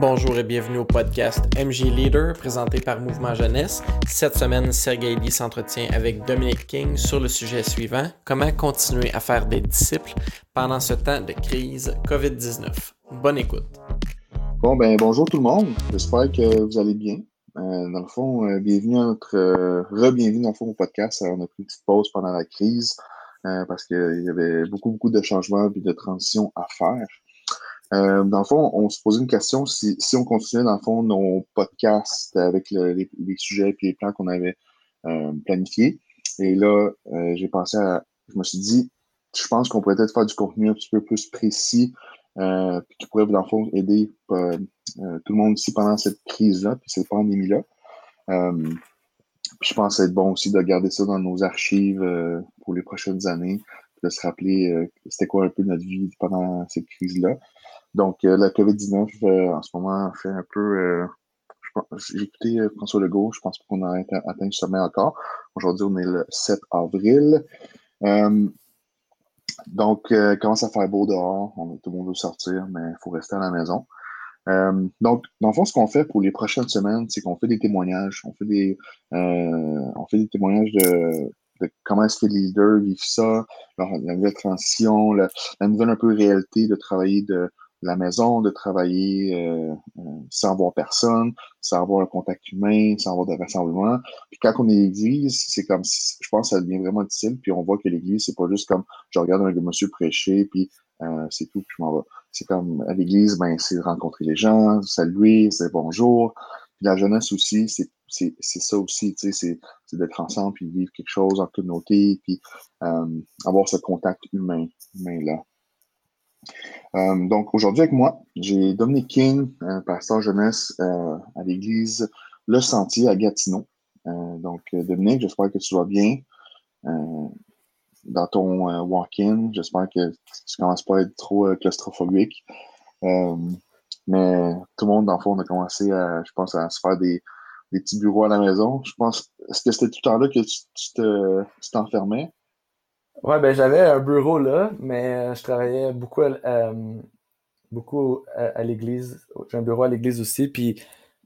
Bonjour et bienvenue au podcast MJ Leader présenté par Mouvement Jeunesse. Cette semaine, Sergei Lee s'entretient avec Dominique King sur le sujet suivant comment continuer à faire des disciples pendant ce temps de crise COVID-19. Bonne écoute. Bon, ben bonjour tout le monde. J'espère que vous allez bien. Euh, dans le fond, euh, bienvenue à notre. Euh, re-bienvenue dans le fond au podcast. on a pris une petite pause pendant la crise parce qu'il y avait beaucoup, beaucoup de changements et de transitions à faire. Euh, dans le fond, on se posait une question si, si on continuait, dans le fond, nos podcasts avec les, sujets et les plans qu'on avait euh, planifiés. Et là, euh, j'ai pensé à. Je me suis dit, je pense qu'on pourrait peut-être faire du contenu un petit peu plus précis, euh, qui pourrait, dans le fond, aider euh, tout le monde ici pendant cette crise-là, puis cette pandémie-là. je pense être bon aussi de garder ça dans nos archives pour les prochaines années, de se rappeler c'était quoi un peu notre vie pendant cette crise-là. Donc, euh, la COVID-19, euh, en ce moment, fait un peu... Euh, j'ai écouté François Legault, je pense qu'on a atteint, le sommet encore. Aujourd'hui, on est le 7 avril. donc, commence à faire beau dehors. Tout le monde veut sortir, mais il faut rester à la maison. donc, dans le fond, ce qu'on fait pour les prochaines semaines, c'est qu'on fait des témoignages. On fait des, on fait des témoignages de, comment est-ce que les leaders vivent ça, la nouvelle transition, la, nouvelle un peu réalité de travailler de, la maison, de travailler euh, euh, sans voir personne, sans avoir un contact humain, sans avoir de rassemblement. Puis quand on est l'église, c'est comme, je pense que ça devient vraiment difficile. Puis on voit que l'église, c'est pas juste comme, je regarde un monsieur prêcher, puis euh, c'est tout, puis je m'en vais. C'est comme, à l'église, ben, c'est rencontrer les gens, saluer, c'est bonjour. Puis la jeunesse aussi, c'est c'est ça aussi, tu sais, c'est d'être ensemble, puis vivre quelque chose en communauté, puis avoir ce contact humain, humain là. Euh, donc aujourd'hui avec moi, j'ai Dominique King, pasteur jeunesse euh, à l'église Le Sentier à Gatineau. Euh, donc Dominique, j'espère que tu vas bien dans ton walk-in. J'espère que tu commences pas à être trop claustrophobique. mais tout le monde, dans le fond, a commencé à, je pense, à se faire des, petits bureaux à la maison. Je pense, est-ce que c'était tout le temps là que tu t'enfermais? Ouais, ben j'avais un bureau là, mais euh, je travaillais beaucoup à, euh, beaucoup à, l'église. J'ai un bureau à l'église aussi. Puis,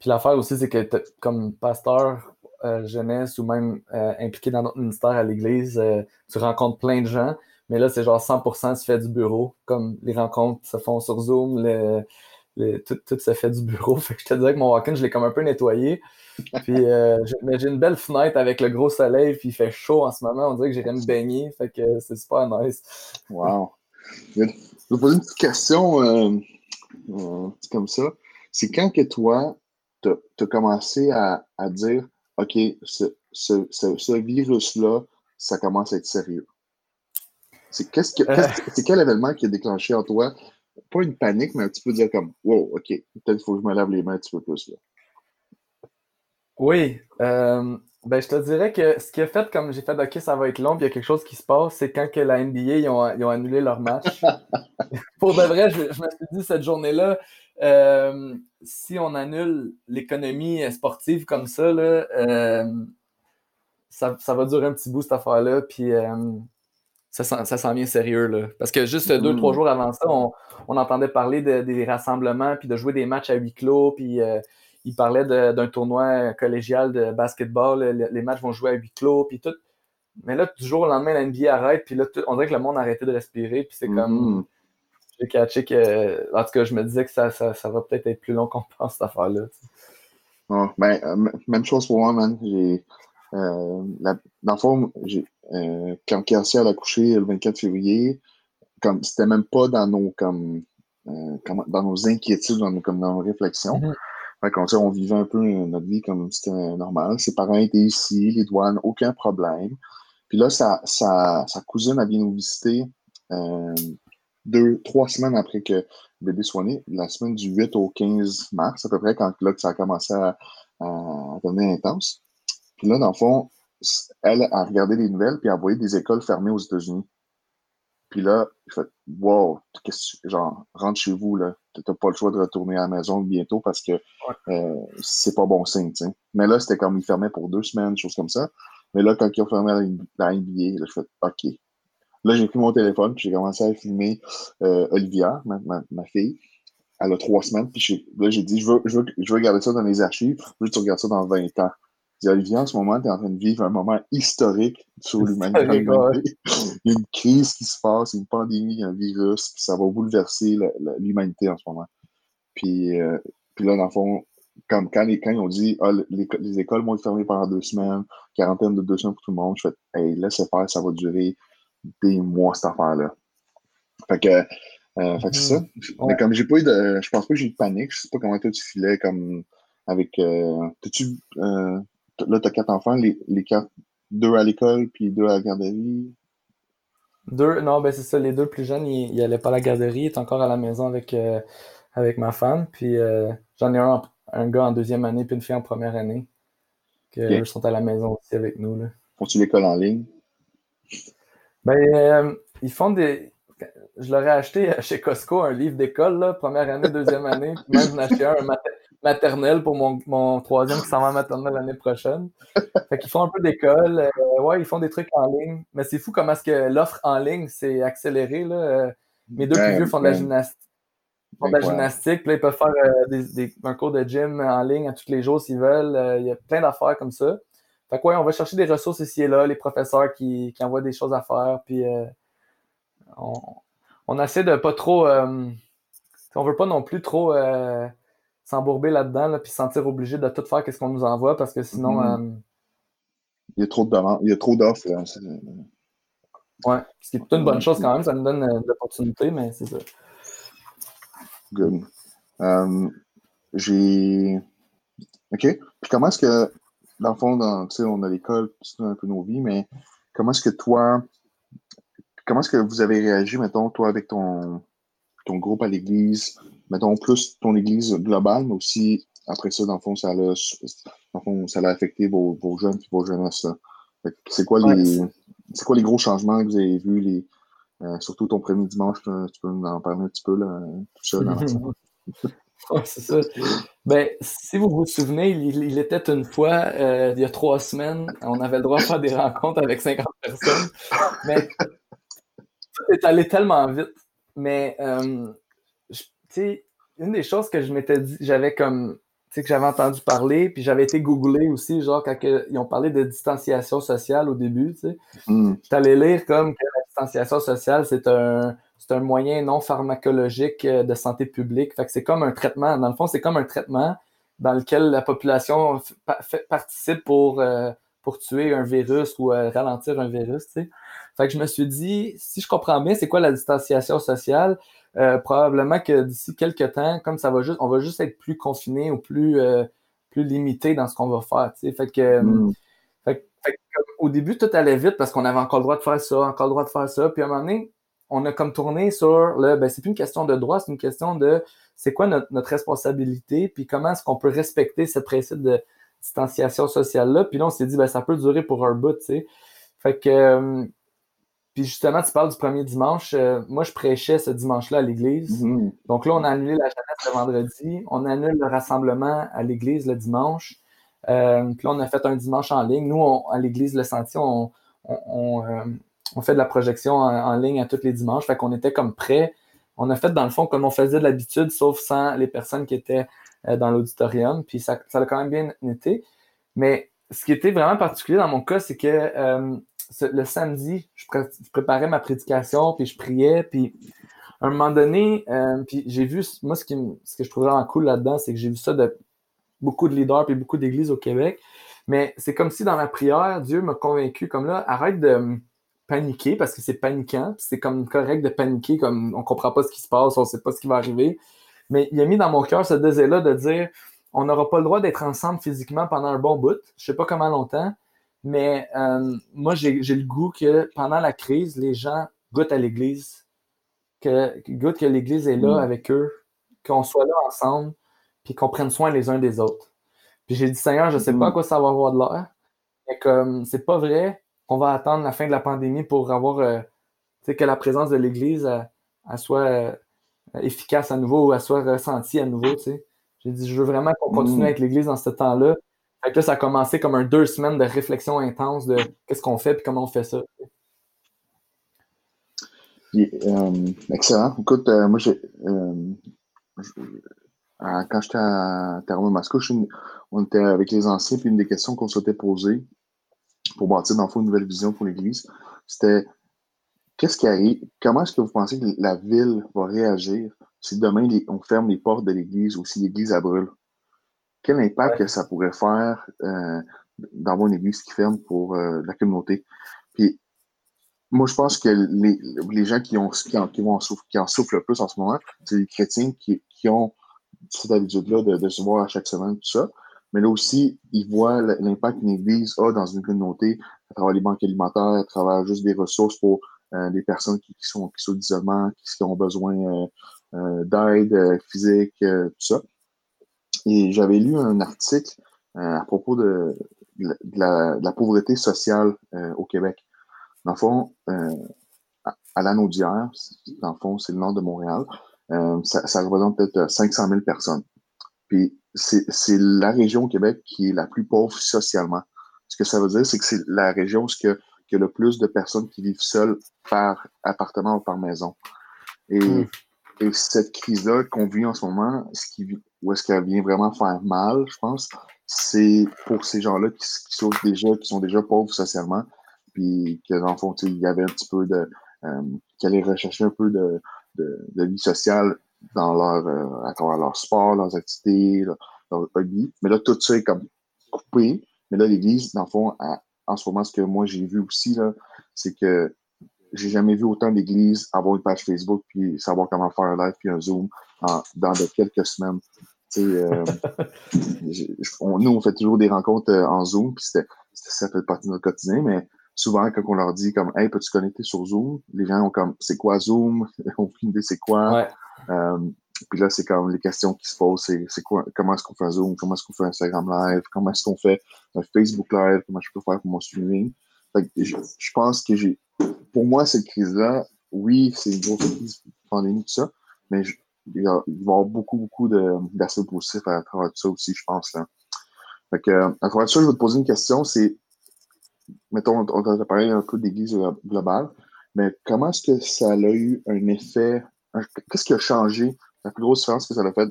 puis l'affaire aussi, c'est que comme pasteur euh, jeunesse ou même impliqué dans notre ministère à l'église, tu rencontres plein de gens. Mais là, c'est genre 100% tu fais du bureau. Comme les rencontres se font sur Zoom, le, tout, tout, fait du bureau. Fait que je te dirais que mon walk-in, je l'ai comme un peu nettoyé. Puis, euh, j'ai une belle fenêtre avec le gros soleil, puis il fait chaud en ce moment. On dirait que j'irais me baigner. Fait que c'est super nice. Wow. Je vais vous poser une petite question euh, euh, comme ça. C'est quand que toi, tu as, commencé à, à, dire OK, ce, ce, ce, virus-là, ça commence à être sérieux? C'est qu'est-ce que, c'est quel événement qui a déclenché en toi pas une panique, mais un petit peu dire comme Wow, OK, peut-être qu'il faut que je me lave les mains un petit peu plus là. Oui. Euh, ben, je te dirais que ce qui a fait, comme j'ai fait, OK, ça va être long, puis il y a quelque chose qui se passe, c'est quand que la NBA, ils ont, ils ont annulé leur match. Pour de vrai, je, me suis dit cette journée-là, euh, si on annule l'économie sportive comme ça, là, euh, ça, ça, va durer un petit bout, cette affaire-là. Puis ça, ça s'en vient sérieux. Là. Parce que juste deux, trois mm. jours avant ça, on, on entendait parler de, des rassemblements, puis de jouer des matchs à huis clos, puis euh, il parlait d'un tournoi collégial de basketball. les matchs vont jouer à huis clos, puis tout. Mais là, du jour au lendemain, la NBA arrête, puis là, on dirait que le monde a arrêté de respirer, puis c'est comme... Mm. J'ai catché que... En tout cas, je me disais que ça, ça, ça va peut-être être plus long qu'on pense, cette affaire-là. ben, euh, même chose pour moi, man. J'ai... Euh, dans le fond, euh, quand Kelsey a accouché le 24 février, comme c'était même pas dans nos comme, euh, dans nos inquiétudes, dans nos, comme dans nos réflexions. Mm on vivait un peu notre vie comme c'était normal. Ses parents étaient ici, les douanes, aucun problème. Puis là, sa, sa, sa cousine a bien nous visiter deux, trois semaines après que le bébé soit né, la semaine du 8 au 15 mars, à peu près, quand là, ça a commencé à, à devenir intense. Puis là, dans le fond, elle a regardé les nouvelles puis a envoyé des écoles fermées aux États-Unis. Puis là, je fais Wow, genre, rentre chez vous, là. T'as pas le choix de retourner à la maison bientôt parce que euh, c'est pas bon signe. Mais là, c'était comme ils fermaient pour deux semaines, choses comme ça. Mais là, quand ils ont fermé la NBA, là, je fais OK. Là, j'ai pris mon téléphone, puis j'ai commencé à filmer euh, Olivia, ma, ma, fille. elle a trois semaines. Puis là, j'ai dit, je veux, je, veux, je veux garder ça dans mes archives. Je veux que tu regardes ça dans 20 ans. Olivier, en ce moment, tu es en train de vivre un moment historique sur l'humanité. Il y a une crise qui se passe, une pandémie, un virus, puis ça va bouleverser l'humanité en ce moment. Puis, euh, puis là, dans le fond, quand, quand, quand ils ont dit ah, les, les, écoles vont être fermées pendant deux semaines, quarantaine de deux semaines pour tout le monde, je fais Hey, laissez faire, ça va durer des mois cette affaire-là. Fait que euh, fait que c'est ça. Mm-hmm. Mais comme j'ai pas eu de. Je pense pas que j'ai eu de panique. Je sais pas comment toi tu filais comme avec. Euh, T'as-tu. Euh, là, t'as quatre enfants, les, les quatre. Deux à l'école puis deux à la garderie. Deux, non, ben c'est ça, les deux plus jeunes, ils, ils allaient pas à la garderie, ils étaient encore à la maison avec, euh, avec ma femme. Puis euh, j'en ai un, un gars en deuxième année puis une fille en première année. Que okay. eux sont à la maison aussi avec nous. Là. Font-tu l'école en ligne? Ben, euh, ils font des je leur ai acheté chez Costco un livre d'école, première année, deuxième année. Puis même, j'en ai acheté un maternel pour mon, mon troisième qui s'en va maternel l'année prochaine. Fait qu'ils font un peu d'école. Euh, ouais, ils font des trucs en ligne. Mais c'est fou comment est-ce que l'offre en ligne s'est accélérée. Là. Euh, mes deux plus vieux font de la gymnastique. font de la gymnastique, puis là, ils peuvent faire euh, des, des, un cours de gym en ligne à tous les jours s'ils veulent. Euh, il y a plein d'affaires comme ça. Fait que ouais, on va chercher des ressources ici et là, les professeurs qui, qui envoient des choses à faire, puis on, on essaie de pas trop. On veut pas non plus trop s'embourber là-dedans, là, puis se sentir obligé de tout faire ce qu'on nous envoie parce que sinon. Mm-hmm. euh... il y a trop de il y a trop d'offres. Ouais, ce qui est une bonne chose quand même, ça nous donne euh, l'opportunité, mais c'est ça. Good. Um, J'ai. OK. Puis comment est-ce que, dans le fond, dans, on a l'école, c'est un peu nos vies, mais comment est-ce que toi, comment est-ce que vous avez réagi, mettons, toi, avec ton, ton groupe à l'église, mettons, plus ton église globale, mais aussi, après ça, dans le fond, ça a, dans le fond, ça a affecté vos, vos jeunes et vos jeunesses. C'est quoi, ouais, les, c'est quoi les gros changements que vous avez vus, les, euh, surtout ton premier dimanche, tu peux en parler un petit peu, là, tout ça, dans Oui, c'est ça. Ben, si vous vous souvenez, il, il était une fois, euh, il y a trois semaines, on avait le droit de faire des rencontres avec 50 personnes. Mais tout est allé tellement vite. Mais, euh, sais, une des choses que je m'étais dit, j'avais comme, tu sais, que j'avais entendu parler, puis j'avais été googlé aussi, genre, quand que, ils ont parlé de distanciation sociale au début, tu sais. Mm. J'étais allé lire comme que la distanciation sociale, c'est un, c'est un moyen non pharmacologique de santé publique. Fait que c'est comme un traitement. Dans le fond, c'est comme un traitement dans lequel la population participe pour, euh, pour tuer un virus ou euh, ralentir un virus, tu sais. Fait que je me suis dit, si je comprends bien, c'est quoi la distanciation sociale? Euh, probablement que d'ici quelques temps, comme ça va juste, on va juste être plus confiné ou plus, euh, plus limité dans ce qu'on va faire. Fait que, mm. fait, fait, au début, tout allait vite parce qu'on avait encore le droit de faire ça, encore le droit de faire ça. Puis à un moment donné, on a comme tourné sur le, ben, c'est plus une question de droit, c'est une question de c'est quoi notre, notre, responsabilité, puis comment est-ce qu'on peut respecter ce principe de distanciation sociale-là. Puis là, on s'est dit, ben, ça peut durer pour un bout, tu sais. Fait que, euh, puis justement, tu parles du premier dimanche. Euh, moi, je prêchais ce dimanche-là à l'église. Mm-hmm. Donc là, on a annulé la jeunesse le vendredi. On annule le rassemblement à l'église le dimanche. Euh, puis là, on a fait un dimanche en ligne. Nous, on, à l'église Le Sentier, on, on, euh, on, fait de la projection en, en, ligne à tous les dimanches. Fait qu'on était comme prêts. On a fait, dans le fond, comme on faisait de l'habitude, sauf sans les personnes qui étaient euh, dans l'auditorium. Puis ça, ça a quand même bien été. Mais ce qui était vraiment particulier dans mon cas, c'est que euh, le samedi, je, pré je, préparais ma prédication, puis je priais, puis à un moment donné, euh, puis j'ai vu, moi, ce, que je trouvais vraiment cool là-dedans, c'est que j'ai vu ça de beaucoup de leaders puis beaucoup d'églises au Québec. Mais c'est comme si dans ma prière, Dieu m'a convaincu, comme là, arrête de paniquer parce que c'est paniquant, c'est comme correct de paniquer, comme on comprend pas ce qui se passe, on sait pas ce qui va arriver. Mais il a mis dans mon cœur ce désir-là de dire on n'aura pas le droit d'être ensemble physiquement pendant un bon bout, je sais pas comment longtemps, mais euh, moi, j'ai le goût que pendant la crise, les gens goûtent à l'Église, que, goûtent que l'Église est là mm. avec eux, qu'on soit là ensemble, puis qu'on prenne soin les uns des autres. Puis j'ai dit, Seigneur, je sais pas à mm. quoi ça va avoir de l'air, mais comme c'est pas vrai qu'on va attendre la fin de la pandémie pour avoir, euh, tu sais, que la présence de l'Église, elle, soit euh, efficace à nouveau ou elle soit ressentie à nouveau, tu sais. J'ai dit, je veux vraiment qu'on continue avec l'Église dans ce temps-là, fait que ça a commencé comme un deux semaines de réflexion intense de qu'est-ce qu'on fait et comment on fait ça. euh, excellent. Écoute, euh, moi, j'ai, euh, quand j'étais à Termo-Mascouche, on était avec les anciens, puis une des questions qu'on s'était posées pour bâtir dans le fond une nouvelle vision pour l'Église, c'était qu'est-ce qui arrive, comment est-ce que vous pensez que la ville va réagir si demain on ferme les portes de l'Église ou si l'Église brûle? Quel impact que ça pourrait faire euh, d'avoir une Église qui ferme pour euh, la communauté? Puis moi, je pense que les, les gens qui, ont, qui, en, qui, vont qui en souffrent le plus en ce moment, c'est les chrétiens qui, qui ont cette habitude-là de, de, se voir à chaque semaine, tout ça. Mais là aussi, ils voient l'impact qu'une église a dans une communauté à travers les banques alimentaires, à travers juste des ressources pour euh, les personnes qui, sont, qui sont d'isolement, qui, ont besoin euh, euh d'aide euh, physique, tout ça. Et j'avais lu un article à propos de, de, la, de, la, pauvreté sociale au Québec. Dans le fond, à l'anneau d'hier, dans le fond, c'est le nord de Montréal, ça, ça représente peut-être 500 000 personnes. Puis c'est la région au Québec qui est la plus pauvre socialement. Ce que ça veut dire, c'est que c'est la région où il y a le plus de personnes qui vivent seules par appartement ou par maison. Et, hmm. et cette crise-là qu'on vit en ce moment, ce qui, où est-ce qu'elle vient vraiment faire mal, je pense, c'est pour ces gens-là qui, sont déjà, qui sont déjà pauvres socialement, puis que dans le fond, il y avait un petit peu de... Euh, qui allaient rechercher un peu de, vie sociale dans leur, euh, à travers leur sport, leurs activités, leur, leur, hobby. Mais là, tout ça est comme coupé. Mais là, l'Église, dans le fond, en ce moment, ce que moi j'ai vu aussi, c'est que j'ai jamais vu autant d'Églises avoir une page Facebook puis savoir comment faire un live puis un Zoom dans de quelques semaines. Euh, on, nous, on fait toujours des rencontres euh, en Zoom, puis ça fait partie de notre quotidien, mais souvent, quand on leur dit comme Hey, peux-tu connecter sur Zoom? Les gens ont comme c'est quoi Zoom? on une idée c'est quoi? Ouais. Euh, puis là, c'est comme les questions qui se posent, c'est quoi, comment est-ce qu'on fait un Zoom, comment est-ce qu'on fait Instagram Live, comment est-ce qu'on fait un Facebook Live, comment je peux faire pour mon streaming. je, pense que j'ai, pour moi, cette crise-là, oui, c'est une grosse crise pandémie, tout ça, mais il, va y avoir beaucoup, beaucoup d'aspects positifs à travers tout ça aussi, je pense. Là. Fait que, à travers ça, je vais te poser une question, c'est, mettons, on a parlé un peu d'église globale, mais comment est-ce que ça a eu un effet Qu'est-ce qui a changé? La plus grosse différence que ça a fait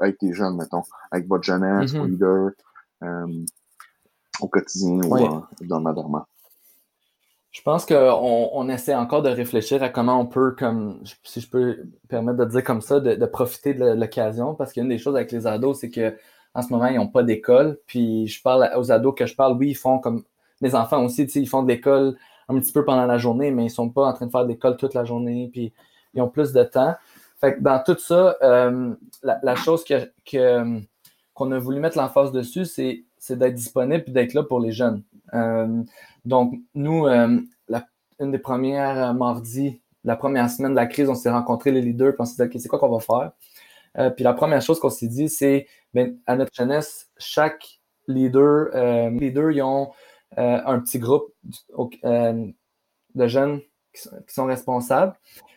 avec tes jeunes, mettons, avec votre jeunesse, mm leader, euh, au quotidien ou euh, dans le? Je pense qu'on on essaie encore de réfléchir à comment on peut, comme si je peux permettre de dire comme ça, de, profiter de l'occasion. Parce qu'une des choses avec les ados, c'est que en ce moment, ils n'ont pas d'école. Puis je parle aux ados que je parle, oui, ils font comme mes enfants aussi, ils font de l'école un petit peu pendant la journée, mais ils sont pas en train de faire d'école toute la journée. Puis ils ont plus de temps. Fait que dans tout ça, euh, la, chose que, qu'on a voulu mettre l'emphase dessus, c'est, d'être disponible et d'être là pour les jeunes. Euh, donc, nous, euh, une des premières mardis, la première semaine de la crise, on s'est rencontrés les leaders, puis on s'est dit, OK, c'est quoi qu'on va faire? puis la première chose qu'on s'est dit, c'est, ben, à notre jeunesse, chaque leader, leader, ils ont un petit groupe de jeunes qui sont responsables.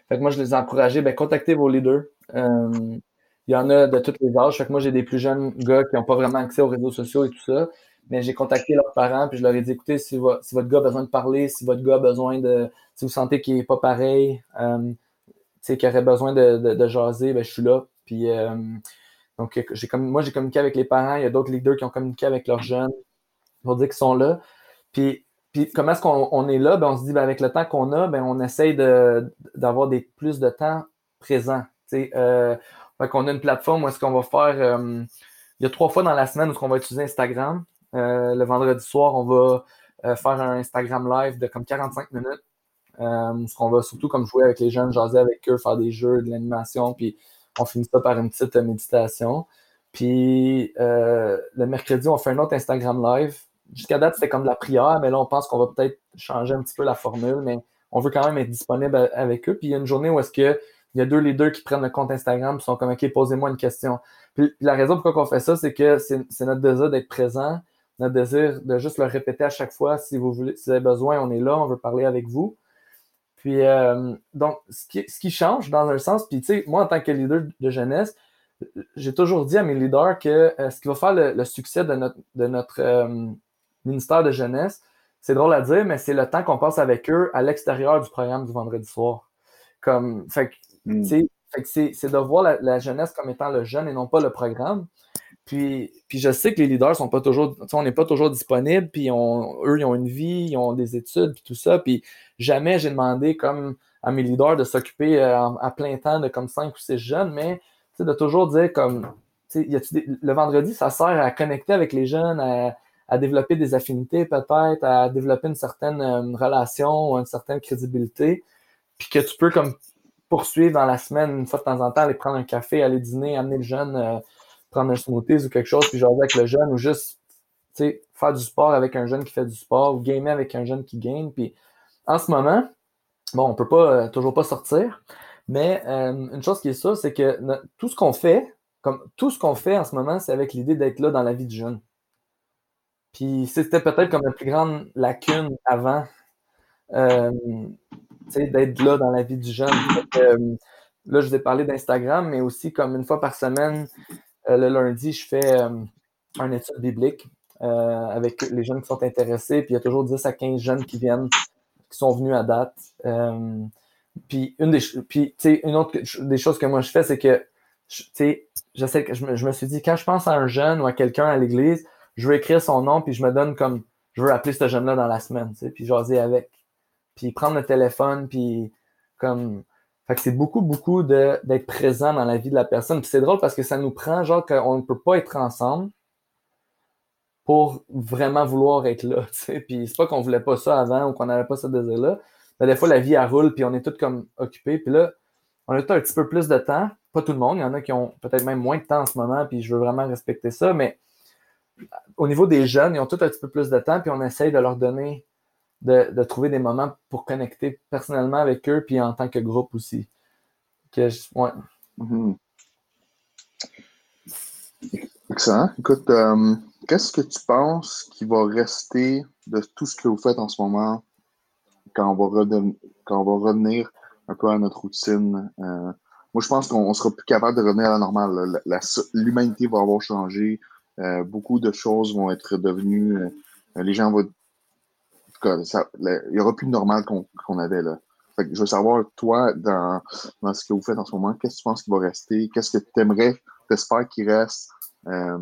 Fait que moi, je les ai encouragés, ben, contactez vos leaders. Euh, il y en a de tous les âges. Fait que moi, j'ai des plus jeunes gars qui n'ont pas vraiment accès aux réseaux sociaux et tout ça. Mais j'ai contacté leurs parents, puis je leur ai dit, écoutez, si, votre gars a besoin de parler, si votre gars a besoin de. Si vous sentez qu'il n'est pas pareil, euh, qu'il aurait besoin de, de, jaser, ben, je suis là. Puis euh, donc, moi, j'ai communiqué avec les parents. Il y a d'autres leaders qui ont communiqué avec leurs jeunes pour dire qu'ils sont là. Puis puis comment est-ce qu'on est là? Ben, on se dit, ben, avec le temps qu'on a, ben, on essaye d'avoir des plus de temps présent. Euh, qu'on a une plateforme où est-ce qu'on va faire. Euh, il y a trois fois dans la semaine où on va utiliser Instagram. Euh, le vendredi soir, on va euh, faire un Instagram live de comme 45 minutes. où on va surtout comme jouer avec les jeunes, jaser avec eux, faire des jeux, de l'animation, puis on finit ça par une petite méditation. Puis le mercredi, on fait un autre Instagram live jusqu'à date, c'était comme de la prière, mais là, on pense qu'on va peut-être changer un petit peu la formule, mais on veut quand même être disponible avec eux. Puis il y a une journée où est-ce que il y a deux leaders qui prennent le compte Instagram, et sont comme OK, posez-moi une question. Puis, la raison pourquoi on fait ça, c'est que c'est notre désir d'être présent, notre désir de juste le répéter à chaque fois. Si vous voulez, si vous avez besoin, on est là, on veut parler avec vous. Puis euh, donc, ce qui, change dans un sens, puis tu sais, moi en tant que leader de jeunesse, j'ai toujours dit à mes leaders que euh, ce qui va faire le, succès de notre, de notre euh, ministère de jeunesse, c'est drôle à dire, mais c'est le temps qu'on passe avec eux à l'extérieur du programme du vendredi soir. Comme, fait, hmm. c'est de voir la, jeunesse comme étant le jeune et non pas le programme. Puis, puis je sais que les leaders sont pas toujours, on n'est toujours disponible, puis eux, ils ont une vie, ils ont des études, puis tout ça. Puis jamais j'ai demandé comme à mes leaders de s'occuper euh, à plein temps de comme cinq ou six jeunes, mais de toujours dire comme le vendredi, ça sert à connecter avec les jeunes, à, développer des affinités peut-être, à développer une certaine euh, relation une certaine crédibilité, puis que tu peux comme poursuivre dans la semaine, une fois de temps en temps, aller prendre un café, aller dîner, amener le jeune, euh, prendre un smoothie ou quelque chose, puis jouer avec le jeune, ou juste faire du sport avec un jeune qui fait du sport, ou gamer avec un jeune qui game. Puis en ce moment, bon, on peut pas euh, toujours pas sortir, mais une chose qui est sûre, c'est que tout ce qu'on fait, comme tout ce qu'on fait en ce moment, c'est avec l'idée d'être là dans la vie du jeune. Puis c'était peut-être comme la plus grande lacune avant, euh, d'être là dans la vie du jeune. Euh, là, je vous ai parlé d'Instagram, mais aussi comme une fois par semaine, euh, le lundi, je fais un étude biblique avec les jeunes qui sont intéressés. Puis il y a toujours 10 à 15 jeunes qui viennent, qui sont venus à date. puis une des, puis, une autre des choses que moi je fais, c'est que sais, je que je me, suis dit, quand je pense à un jeune ou à quelqu'un à l'église, je veux écrire son nom, puis je me donne comme, je veux appeler ce jeune-là dans la semaine, puis jaser avec. Puis prendre le téléphone, puis comme... Fait que c'est beaucoup, beaucoup d'être présent dans la vie de la personne. Puis c'est drôle parce que ça nous prend, genre, qu'on ne peut pas être ensemble pour vraiment vouloir être là, tu sais. Puis c'est pas qu'on voulait pas ça avant ou qu'on n'avait pas ce désir-là. Mais des fois, la vie, elle roule, puis on est tous comme occupés. Puis là, on a tout un petit peu plus de temps. Pas tout le monde, il y en a qui ont peut-être même moins de temps en ce moment, puis je veux vraiment respecter ça, mais au niveau des jeunes, ils ont tout un petit peu plus de temps, puis on essaye de leur donner, de, trouver des moments pour connecter personnellement avec eux, puis en tant que groupe aussi. Que ouais. Mm-hmm. Excellent. Écoute, euh, qu'est-ce que tu penses qui va rester de tout ce que vous faites en ce moment quand on va, quand on va revenir un peu à notre routine. Euh, moi, je pense qu'on sera plus capable de revenir à la normale. L'humanité va avoir changé. Euh, beaucoup de choses vont être devenues. Les gens vont. Il n'y aura plus de normal qu'on avait là. je veux savoir, toi, dans, dans, ce que vous faites en ce moment, qu'est-ce que tu penses qui va rester? Qu'est-ce que tu aimerais, t'espères qu'il reste? Euh,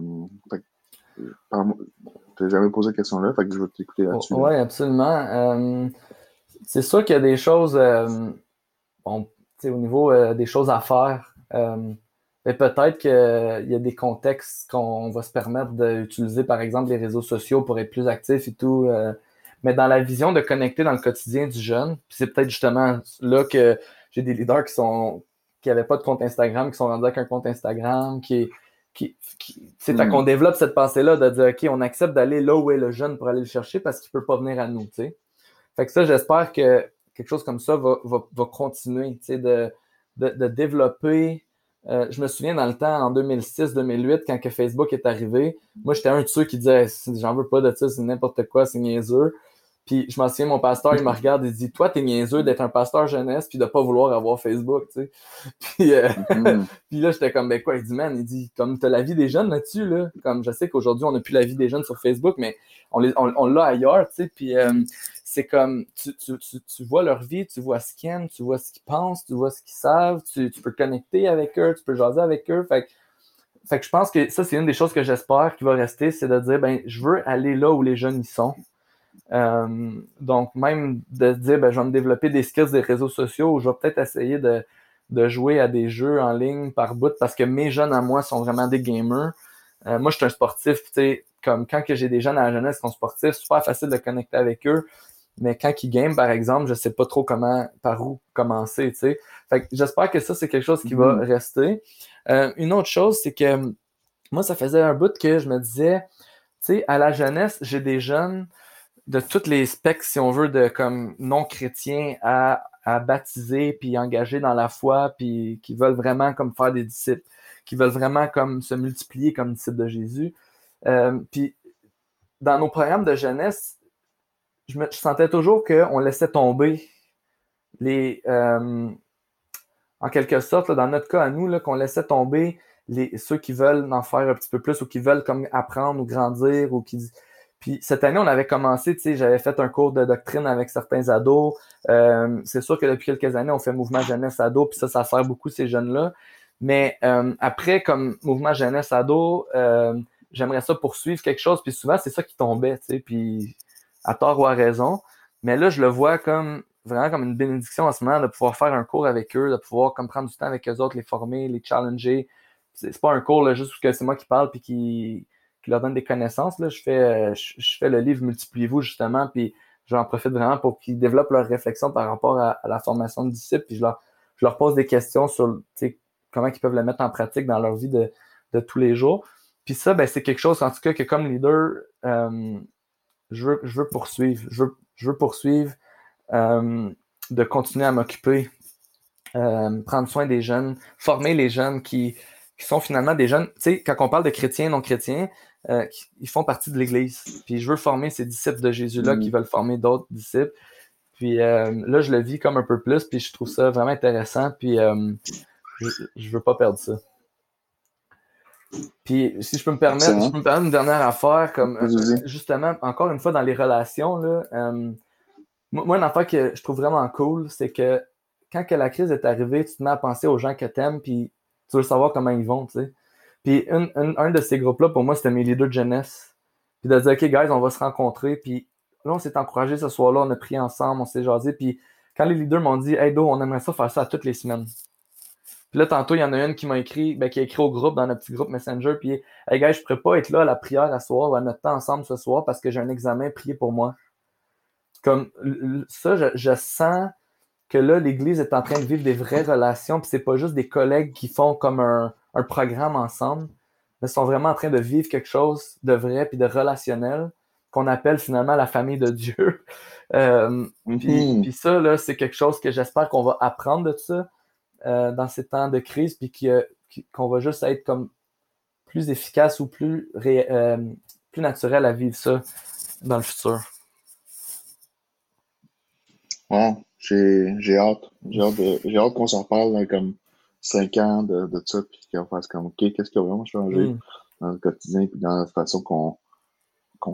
n'ai jamais posé cette question-là, je vais t'écouter là-dessus. Oui, absolument. c'est sûr qu'il y a des choses bon, au niveau euh, des choses à faire, euh, peut-être qu'il y a des contextes qu'on va se permettre d'utiliser, par exemple, les réseaux sociaux pour être plus actifs et tout. Euh, mais dans la vision de connecter dans le quotidien du jeune, c'est peut-être justement là que j'ai des leaders qui sont qui n'avaient pas de compte Instagram, qui sont rendus avec un compte Instagram, qui, qui, c'est mm. qu'on développe cette pensée-là de dire, OK, on accepte d'aller là où est le jeune pour aller le chercher parce qu'il peut pas venir à nous, tu sais. Fait que ça, j'espère que quelque chose comme ça va, va, va continuer, de, de, de, développer. Euh, je me souviens dans le temps, en 2006-2008, quand que Facebook est arrivé, moi, j'étais un de ceux qui disait J'en veux pas de ça, c'est n'importe quoi, c'est niaiseux. Puis je m'en souviens, mon pasteur, il me regarde et dit Toi, t'es niaiseux d'être un pasteur jeunesse puis de pas vouloir avoir Facebook, tu sais. Puis, euh, mm-hmm. puis là, j'étais comme Ben quoi? Il dit Man, il dit Comme t'as la vie des jeunes là-dessus, là. Comme je sais qu'aujourd'hui, on n'a plus la vie des jeunes sur Facebook, mais on l'a on, on ailleurs, tu sais. Puis euh, c'est comme tu, tu, tu, vois leur vie, tu vois ce qu'ils aiment, tu vois ce qu'ils pensent, tu vois ce qu'ils savent, tu, peux connecter avec eux, tu peux jaser avec eux. Fait, fait que je pense que ça, c'est une des choses que j'espère qui va rester, c'est de dire ben, je veux aller là où les jeunes y sont. Euh, donc, même de dire ben, je vais me développer des skills des réseaux sociaux, je vais peut-être essayer de, de, jouer à des jeux en ligne par bout parce que mes jeunes à moi sont vraiment des gamers. Euh, moi, je suis un sportif, tu sais, comme quand j'ai des jeunes à la jeunesse qui sont sportifs, super facile de connecter avec eux. Mais quand ils game, par exemple, je sais pas trop comment, par où commencer, tu sais. Fait j'espère que ça, c'est quelque chose qui va mm-hmm. rester. Euh, une autre chose, c'est que moi, ça faisait un bout que je me disais, tu sais, à la jeunesse, j'ai des jeunes de tous les specs, si on veut, de comme non-chrétiens à, baptiser, puis engagés dans la foi, puis qui veulent vraiment comme faire des disciples, qui veulent vraiment comme se multiplier comme disciples de Jésus. Euh, puis dans nos programmes de jeunesse, je, me, sentais toujours qu'on laissait tomber les. Euh, en quelque sorte, dans notre cas à nous, qu'on laissait tomber les, ceux qui veulent en faire un petit peu plus ou qui veulent comme apprendre ou grandir ou qui. Puis cette année, on avait commencé, tu sais, j'avais fait un cours de doctrine avec certains ados. Euh, c'est sûr que depuis quelques années, on fait mouvement jeunesse ado, puis ça, ça sert beaucoup ces jeunes-là. Mais euh, après, comme mouvement jeunesse ado, euh, j'aimerais ça poursuivre quelque chose. Puis souvent, c'est ça qui tombait, tu sais, puis à tort ou à raison. Mais là, je le vois comme vraiment comme une bénédiction en ce moment de pouvoir faire un cours avec eux, de pouvoir comme prendre du temps avec eux autres, les former, les challenger. C'est pas un cours là, juste parce que c'est moi qui parle puis qui, qui, leur donne des connaissances. Là. Je, fais, je, fais le livre Multipliez-vous justement, puis j'en profite vraiment pour qu'ils développent leur réflexion par rapport à, la formation de disciples. Puis je leur, je leur pose des questions sur comment ils peuvent le mettre en pratique dans leur vie de, de tous les jours. Puis ça, ben, c'est quelque chose, en tout cas, que comme leader, euh, je, veux, je veux poursuivre. Je veux, je veux poursuivre euh, de continuer à m'occuper, euh, prendre soin des jeunes, former les jeunes qui, qui sont finalement des jeunes. Tu sais, quand on parle de chrétiens, non chrétiens, euh, ils font partie de l'Église. Puis je veux former ces disciples de Jésus-là qui mm. veulent former d'autres disciples. Puis là, je le vis comme un peu plus, puis je trouve ça vraiment intéressant. Puis je, je veux pas perdre ça. Puis, si je peux me permettre, je peux me permettre une dernière affaire, comme justement, encore une fois, dans les relations, là, moi, une affaire que je trouve vraiment cool, c'est que quand que la crise est arrivée, tu te mets à penser aux gens que tu aimes, puis tu veux savoir comment ils vont, tu sais. Puis un de ces groupes-là, pour moi, c'était mes leaders de jeunesse. Puis de dire, OK, guys, on va se rencontrer. Puis là, on s'est encouragé ce soir-là, on a pris ensemble, on s'est jasé. Puis quand les leaders m'ont dit, Hey, Do, on aimerait ça faire ça toutes les semaines. Puis là, tantôt, il y en a une qui m'a écrit, ben, qui a écrit au groupe, dans notre petit groupe Messenger, puis Hey, guys, je pourrais pas être là à la prière à soir ou à notre temps ensemble ce soir parce que j'ai un examen, prié pour moi comme ça, je, sens que là, l'Église est en train de vivre des vraies relations, puis c'est pas juste des collègues qui font comme un, programme ensemble, mais sont vraiment en train de vivre quelque chose de vrai puis de relationnel qu'on appelle finalement la famille de Dieu. Euh, mm-hmm. puis, ça, là, c'est quelque chose que j'espère qu'on va apprendre de ça euh, dans ces temps de crise, puis qu'on va juste être comme plus efficace ou plus, euh, plus naturel à vivre ça dans le futur. Ouais, j'ai hâte. J'ai hâte, j'ai hâte qu'on s'en dans comme cinq ans de, de ça, puis qu'on fasse comme, OK, qu'est-ce qui a vraiment changé mm. dans le quotidien, puis dans la façon qu'on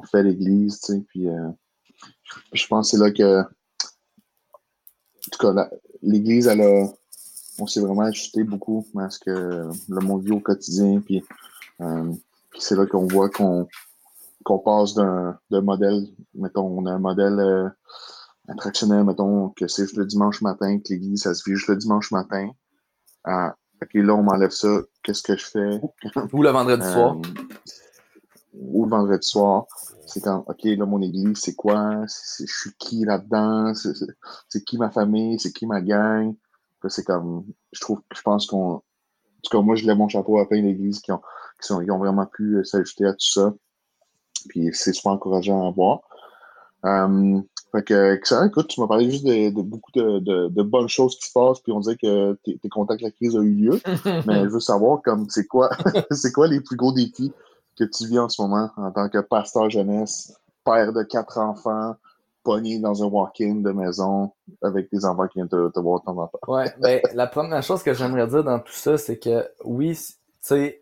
fait l'Église, tu sais, puis, euh, je pense que c'est là que, en tout cas, l'Église, elle a, on s'est vraiment ajusté beaucoup à ce que le monde vit au quotidien, puis, euh, puis c'est là qu'on voit qu'on qu'on passe d'un modèle, mettons, on a un modèle euh, attractionnel, mettons, que c'est juste le dimanche matin, que l'église, ça se vit juste le dimanche matin. Ah, OK, là, on m'enlève ça. Qu'est-ce que je fais? Ou le vendredi soir. Euh, ou le vendredi soir. C'est quand, OK, là, mon église, c'est quoi? je suis qui là-dedans? C'est qui ma famille? C'est qui ma gang? C'est comme, je trouve, je pense qu'on, en tout cas, moi, je lève mon chapeau à plein d'églises qui ont, qui, sont, qui ont vraiment pu euh, s'ajouter à tout ça. Puis c'est super encourageant à voir. Euh, fait que, excellent. Écoute, tu m'as parlé juste de, beaucoup de, bonnes choses qui se passent, puis on dirait que tu es, content que la crise a eu lieu. mais je veux savoir, comme, c'est quoi, c'est quoi les plus gros défis que tu vis en ce moment en tant que pasteur jeunesse, père de quatre enfants, pogné dans un walk-in de maison avec des enfants qui viennent te, voir de temps en temps? ouais, ben, la première chose que j'aimerais dire dans tout ça, c'est que oui, tu sais,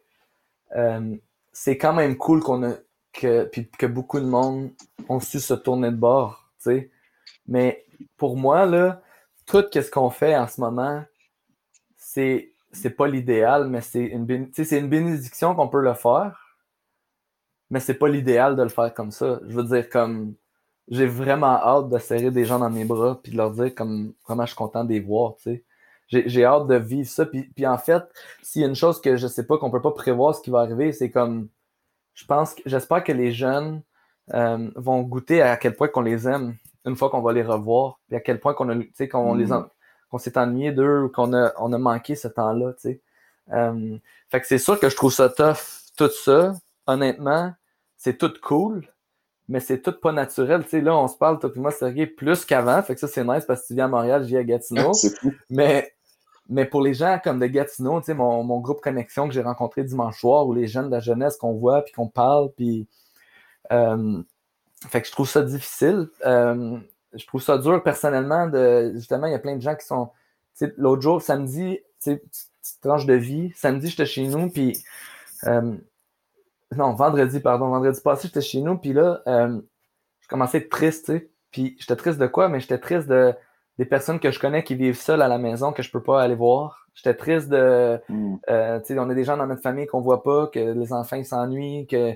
euh, c'est quand même cool qu'on a que, puis que beaucoup de monde ont su se tourner de bord mais pour moi, là, tout ce qu'on fait en ce moment, c'est c'est pas l'idéal, mais c'est une, une bénédiction qu'on peut le faire, mais c'est pas l'idéal de le faire comme ça. Je veux dire, comme j'ai vraiment hâte de serrer des gens dans mes bras puis de leur dire comme comment je suis content de les voir, J'ai hâte de vivre ça. Puis, puis en fait, s'il y a une chose que je sais pas qu'on peut pas prévoir ce qui va arriver, c'est comme je pense j'espère que les jeunes euh, vont goûter à quel point qu'on les aime une fois qu'on va les revoir, puis à quel point qu'on a, qu'on les mm. qu'on s'est ennuyé d'eux ou qu'on a, on a manqué ce temps-là, euh, fait que c'est sûr que je trouve ça tough, tout ça. Honnêtement, c'est tout cool, mais c'est tout pas naturel. Tu là, on se parle, toi et moi, Sergei, plus qu'avant. Fait que ça, c'est nice parce que tu viens à Montréal, je viens à Gatineau. mais, mais pour les gens comme de Gatineau, tu mon, mon groupe Connexion que j'ai rencontré dimanche soir, ou les jeunes de la jeunesse qu'on voit, puis qu'on parle, puis... Euh, fait que je trouve ça difficile. Euh, je trouve ça dur personnellement. De, justement, il y a plein de gens qui sont. L'autre jour, samedi, petite tranche de vie. Samedi, j'étais chez nous, puis euh, non, vendredi, pardon, vendredi passé, j'étais chez nous, puis là, euh, je commençais à être triste, tu sais. Puis j'étais triste de quoi? Mais j'étais triste de des personnes que je connais qui vivent seules à la maison que je peux pas aller voir. J'étais triste de. Mm. Euh, tu sais, on a des gens dans notre famille qu'on voit pas, que les enfants s'ennuient, que.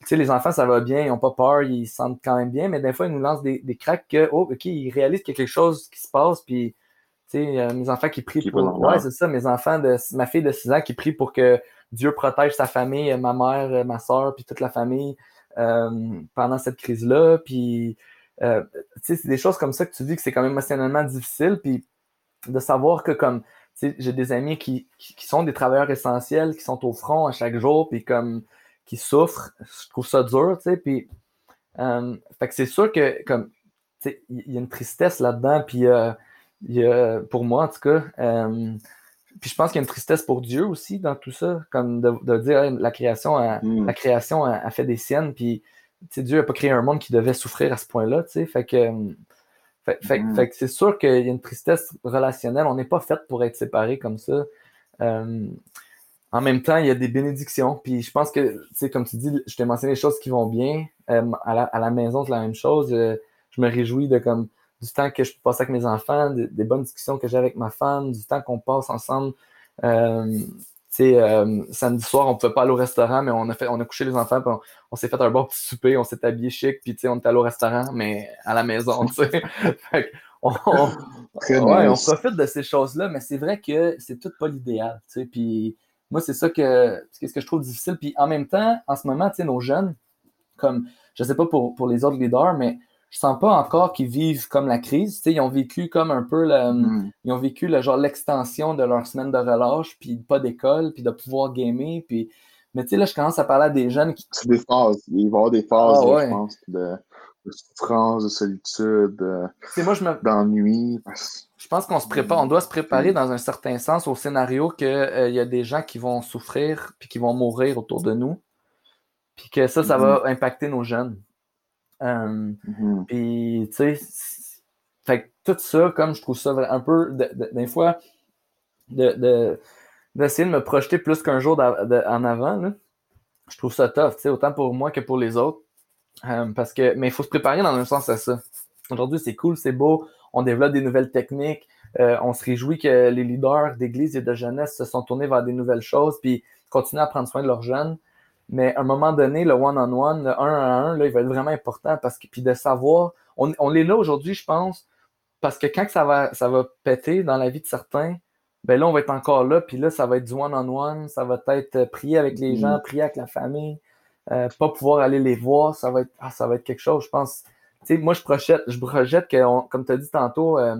Tu sais, les enfants, ça va bien, ils ont pas peur, ils se sentent quand même bien, mais des fois, ils nous lancent des, des cracks que, oh, OK, ils réalisent qu'il y a quelque chose qui se passe, puis, tu sais, euh, mes enfants qui prient Qui pour. Ouais, c'est ça, mes enfants, de ma fille de 6 ans qui prie pour que Dieu protège sa famille, ma mère, euh, ma soeur, puis toute la famille euh, pendant cette crise-là, puis. euh, tu sais, c'est des choses comme ça que tu dis que c'est quand même émotionnellement difficile, puis de savoir que comme j'ai des amis qui, qui, qui sont des travailleurs essentiels, qui sont au front à chaque jour, puis comme qui souffrent, je trouve ça dur, tu sais, puis euh, fait que c'est sûr que comme tu sais, il y a une tristesse là-dedans, puis euh, il y a, pour moi en tout cas, euh, puis je pense qu'il y a une tristesse pour Dieu aussi dans tout ça, comme de, de dire hey, la création, a, Mm. la création a, a fait des siennes, puis tu sais, Dieu n'a pas créé un monde qui devait souffrir à ce point-là, tu sais, fait que euh, fait, fait- Mm. fait que c'est sûr qu'il y a une tristesse relationnelle. On n'est pas fait pour être séparés comme ça. Euh, en même temps, il y a des bénédictions. Puis je pense que, tu sais, comme tu dis, je t'ai mentionné les choses qui vont bien. Euh, à, la, à la maison, c'est la même chose. Euh, je me réjouis de comme du temps que je peux passer avec mes enfants, des, des bonnes discussions que j'ai avec ma femme, du temps qu'on passe ensemble. Euh, tu sais, euh, samedi soir, on ne pouvait pas aller au restaurant, mais on a fait, on a couché les enfants, puis on, on s'est fait un bon petit souper, on s'est habillé chic, puis tu sais, on était allé au restaurant, mais à la maison, tu sais. Fait que on, on- ouais, on profite de ces choses-là, mais c'est vrai que c'est tout pas l'idéal, tu sais. Puis moi, c'est ça que, ce que je trouve difficile. Puis en même temps, en ce moment, tu sais, nos jeunes, comme, je sais pas pour, pour les autres leaders, mais je sens pas encore qu'ils vivent comme la crise. Tu sais, ils ont vécu comme un peu le, Mm. ils ont vécu le genre l'extension de leur semaine de relâche, puis pas d'école, puis de pouvoir gamer, puis mais tu sais là je commence à parler à des jeunes qui C'est des phases. Il va y avoir des phases, Ah, ouais. je pense, de, de souffrance, de solitude, me d'ennui. je pense qu'on se prépare, on doit se préparer dans un certain sens au scénario que euh, y a des gens qui vont souffrir puis qui vont mourir autour de nous. Puis que ça ça va impacter nos jeunes. Euh, Mhm. Puis, tu sais, fait tout ça, comme je trouve ça un peu, de- de- des fois, de, de- d'essayer de me projeter plus qu'un jour de- en avant, là, je trouve ça tough, tu sais, autant pour moi que pour les autres. Euh, parce que, mais il faut se préparer dans un sens à ça. Aujourd'hui, c'est cool, c'est beau, on développe des nouvelles techniques, euh, on se réjouit que les leaders d'église et de jeunesse se sont tournés vers des nouvelles choses, puis continuent à prendre soin de leurs jeunes. Mais à un moment donné, le one-on-one, le un à un, là, il va être vraiment important parce que puis de savoir, on, on est là aujourd'hui, je pense, parce que quand ça va, ça va péter dans la vie de certains, ben là, on va être encore là, puis là, ça va être du one-on-one, ça va être euh, prier avec les Mhm. gens, prier avec la famille, euh, pas pouvoir aller les voir, ça va être, ah, ça va être quelque chose, je pense. Tu sais, moi, je projette, je projette que, on- comme tu as dit tantôt, euh,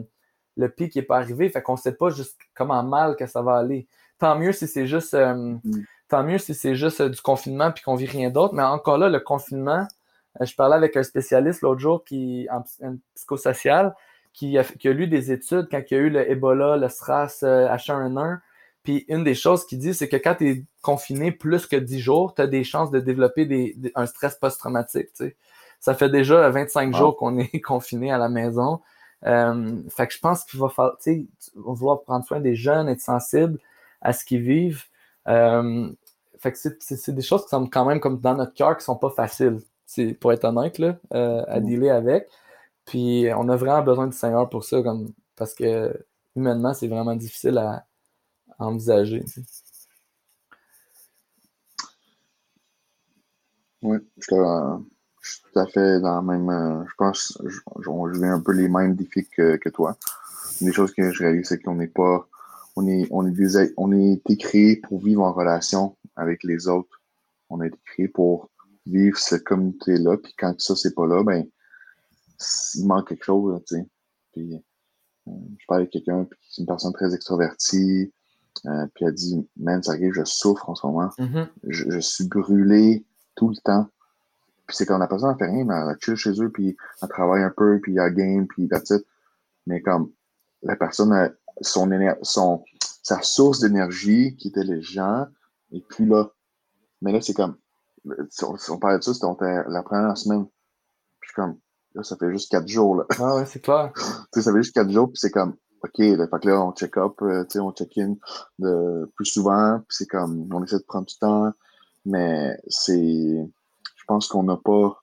le pic n'est pas arrivé, fait qu'on sait pas juste comment mal que ça va aller. Tant mieux si c'est juste, euh, Mhm. tant mieux si c'est juste euh, du confinement puis qu'on vit rien d'autre, mais encore là, le confinement, euh, je parlais avec un spécialiste l'autre jour qui, en, en psychosocial qui a, qui a lu des études quand il y a eu le Ebola, le SRAS, euh, H1N1. Puis une des choses qu'il dit, c'est que quand tu es confiné plus que 10 jours, tu as des chances de développer des, des- un stress post-traumatique. tu sais. Ça fait déjà 25 Wow. jours qu'on est confiné à la maison. Euh, fait que je pense qu'il va falloir, tu sais, on va vouloir prendre soin des jeunes, être sensible à ce qu'ils vivent. Euh, fait que c'est- des choses qui sont quand même comme dans notre cœur qui sont pas faciles, c'est pour être honnête, là, euh, à Mm. dealer avec. Puis on a vraiment besoin du Seigneur pour ça, comme parce que humainement, c'est vraiment difficile à envisager. Oui, je, suis tout à fait dans la même. euh, je pense je vis un peu les mêmes défis que, toi. Une des choses que je réalise, c'est qu'on n'est pas. On est, on, est on a été pour vivre en relation avec les autres. On a été pour vivre cette communauté-là. Puis quand ça, c'est pas là, ben, il manque quelque chose. Puis, euh, je parlais avec quelqu'un, puis c'est une personne très extrovertie. Euh, puis elle dit, man, ça arrive, je souffre en ce moment Mhm. je, je suis brûlé tout le temps. Puis c'est quand la personne ne fait rien, mais elle chill chez eux, puis elle travaille un peu, puis elle game, puis that's it. Mais comme la personne a son, sa source d'énergie, qui était les gens, et puis là. Mais là, c'est comme, si on, on parlait de ça, c'était la première semaine. Puis comme, là, ça fait juste quatre jours, là. Ah ouais, c'est clair. tu sais, ça fait juste quatre jours, puis c'est comme, OK, là, là, on check up, euh, on check in de plus souvent, puis c'est comme, on essaie de prendre du temps. mais c'est. Je pense qu'on n'a pas.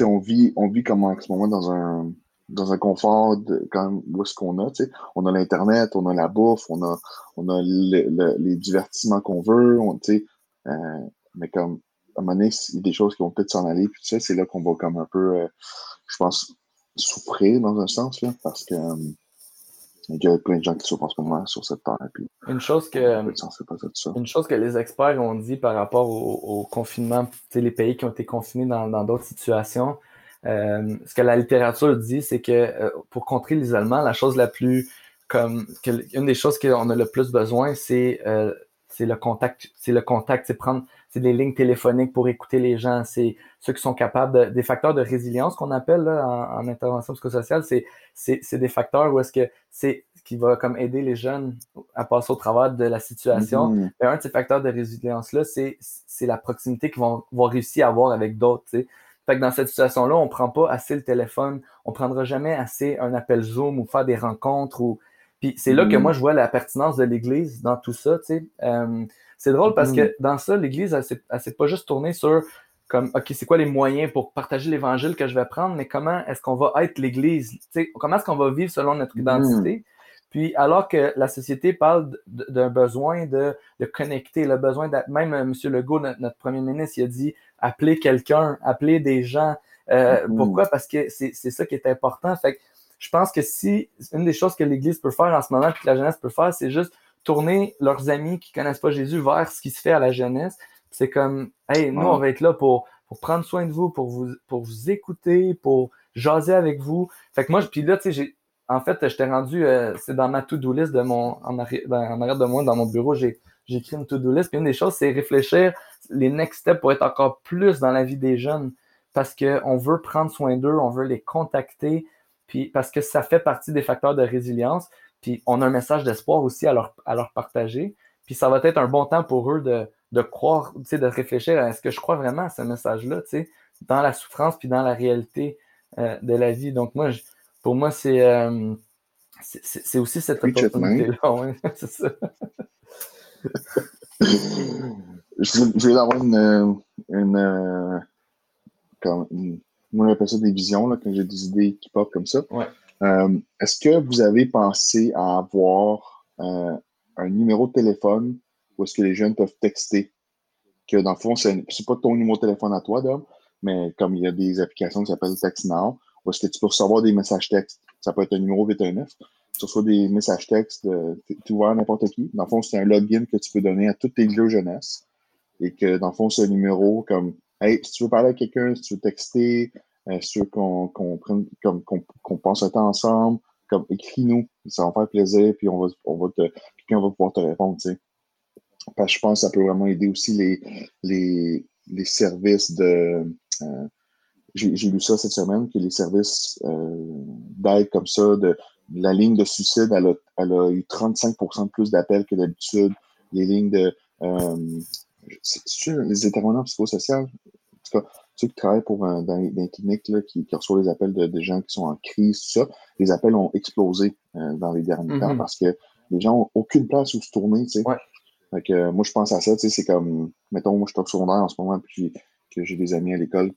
On vit, on vit comme en ce moment dans un dans un confort de quand où est-ce qu'on a, tu sais. On a l'Internet, on a la bouffe, on a, on a les divertissements qu'on veut, tu sais. Euh, mais comme, à un moment donné, il y a des choses qui vont peut-être s'en aller, puis tu sais, c'est là qu'on va comme un peu, euh, je pense, souffrir dans un sens, là, parce que euh, il y a plein de gens qui souffrent en ce moment sur cette terre. Puis, une chose que une chose que les experts ont dit par rapport au, au confinement, les pays qui ont été confinés dans d'autres situations, euh, ce que la littérature dit, c'est que euh, pour contrer l'isolement, la chose la plus comme une des choses qu'on a le plus besoin, c'est euh, c'est le contact, c'est le contact, c'est prendre c'est des lignes téléphoniques pour écouter les gens, c'est ceux qui sont capables de, des facteurs de résilience qu'on appelle là, en, en, intervention psychosociale, c'est c'est des facteurs où est-ce que c'est qui va comme aider les jeunes à passer au travers de la situation. Mm-hmm. un de ces facteurs de résilience là, c'est c'est la proximité qu'ils vont, vont réussir à avoir avec d'autres. Fait que dans cette situation-là, on prend pas assez le téléphone, on prendra jamais assez un appel Zoom ou faire des rencontres. Ou... Puis c'est là que mm. moi, je vois la pertinence de l'Église dans tout ça. Euh, c'est drôle parce que mm. dans ça, l'Église, elle ne s'est pas juste tournée sur comme, OK, c'est quoi les moyens pour partager l'Évangile que je vais prendre, mais comment est-ce qu'on va être l'Église? Comment est-ce qu'on va vivre selon notre mm. identité? Puis alors que la société parle d'un besoin de, de, connecter, le besoin d'être, même euh, M. Legault, notre, premier ministre, il a dit appeler quelqu'un, appeler des gens. Euh. Pourquoi? Parce que c'est ça qui est important. Fait que je pense que si une des choses que l'Église peut faire en ce moment, puis que la jeunesse peut faire, c'est juste tourner leurs amis qui connaissent pas Jésus vers ce qui se fait à la jeunesse. C'est comme, hey, nous, on va être là pour, pour prendre soin de vous, pour vous, pour vous écouter, pour jaser avec vous. Fait que moi, puis là, tu sais, j'ai en fait, je t'ai rendu, euh, c'est dans ma to-do list de mon, en, arrière, en arrière de moi, dans mon bureau, j'ai, j'ai écrit une to-do list. Puis une des choses, c'est réfléchir les next steps pour être encore plus dans la vie des jeunes. Parce qu'on veut prendre soin d'eux, on veut les contacter, puis parce que ça fait partie des facteurs de résilience. Puis on a un message d'espoir aussi à leur, à leur partager. Puis ça va être un bon temps pour eux de, de croire, tu sais, de réfléchir à est-ce que je crois vraiment à ce message-là, tu sais, dans la souffrance puis dans la réalité euh, de la vie. Donc moi, je, pour moi, c'est euh, c'est aussi cette opportunité-là. c'est ça. je, vais avoir une, une, euh, une, moi, j'appelle ça des visions, là, quand j'ai des idées qui pop comme ça. Euh, est-ce que vous avez pensé à avoir un numéro de téléphone où est-ce que les jeunes peuvent texter? Que dans le fond, c'est pas ton numéro de téléphone à toi, Dom, mais comme il y a des applications qui s'appellent TextNow, ou est-ce que tu peux recevoir des messages textes? Ça peut être un numéro 819. Tu reçois des messages textes, tu vois n'importe qui. Dans le fond, c'est un login que tu peux donner à toutes tes lieux jeunesse. Et que, dans le fond, c'est un numéro comme, hey, si tu veux parler à quelqu'un, si tu veux texter, euh, si tu veux qu'on prenne, comme, qu'on passe un temps ensemble, comme, écris-nous. Ça va faire plaisir, puis on va, on va te, quelqu'un va pouvoir te répondre, tu sais. Parce que je pense que ça peut vraiment aider aussi les, les, les services de, euh, j'ai lu ça cette semaine, que les services euh, d'aide comme ça, de, la ligne de suicide, elle a, elle a eu 35% de plus d'appels que d'habitude. Les lignes de. Les intervenants psychosociaux, en tout cas, ceux qui travaillent pour dans, dans les cliniques là, qui, qui, reçoivent les appels de, gens qui sont en crise, tout ça, les appels ont explosé euh, dans les derniers temps mm-hmm. parce que les gens n'ont aucune place où se tourner. Tu sais. Ouais. Fait que, moi, je pense à ça, tu sais, c'est comme, mettons, moi, je suis au secondaire en ce moment, puis que j'ai des amis à l'école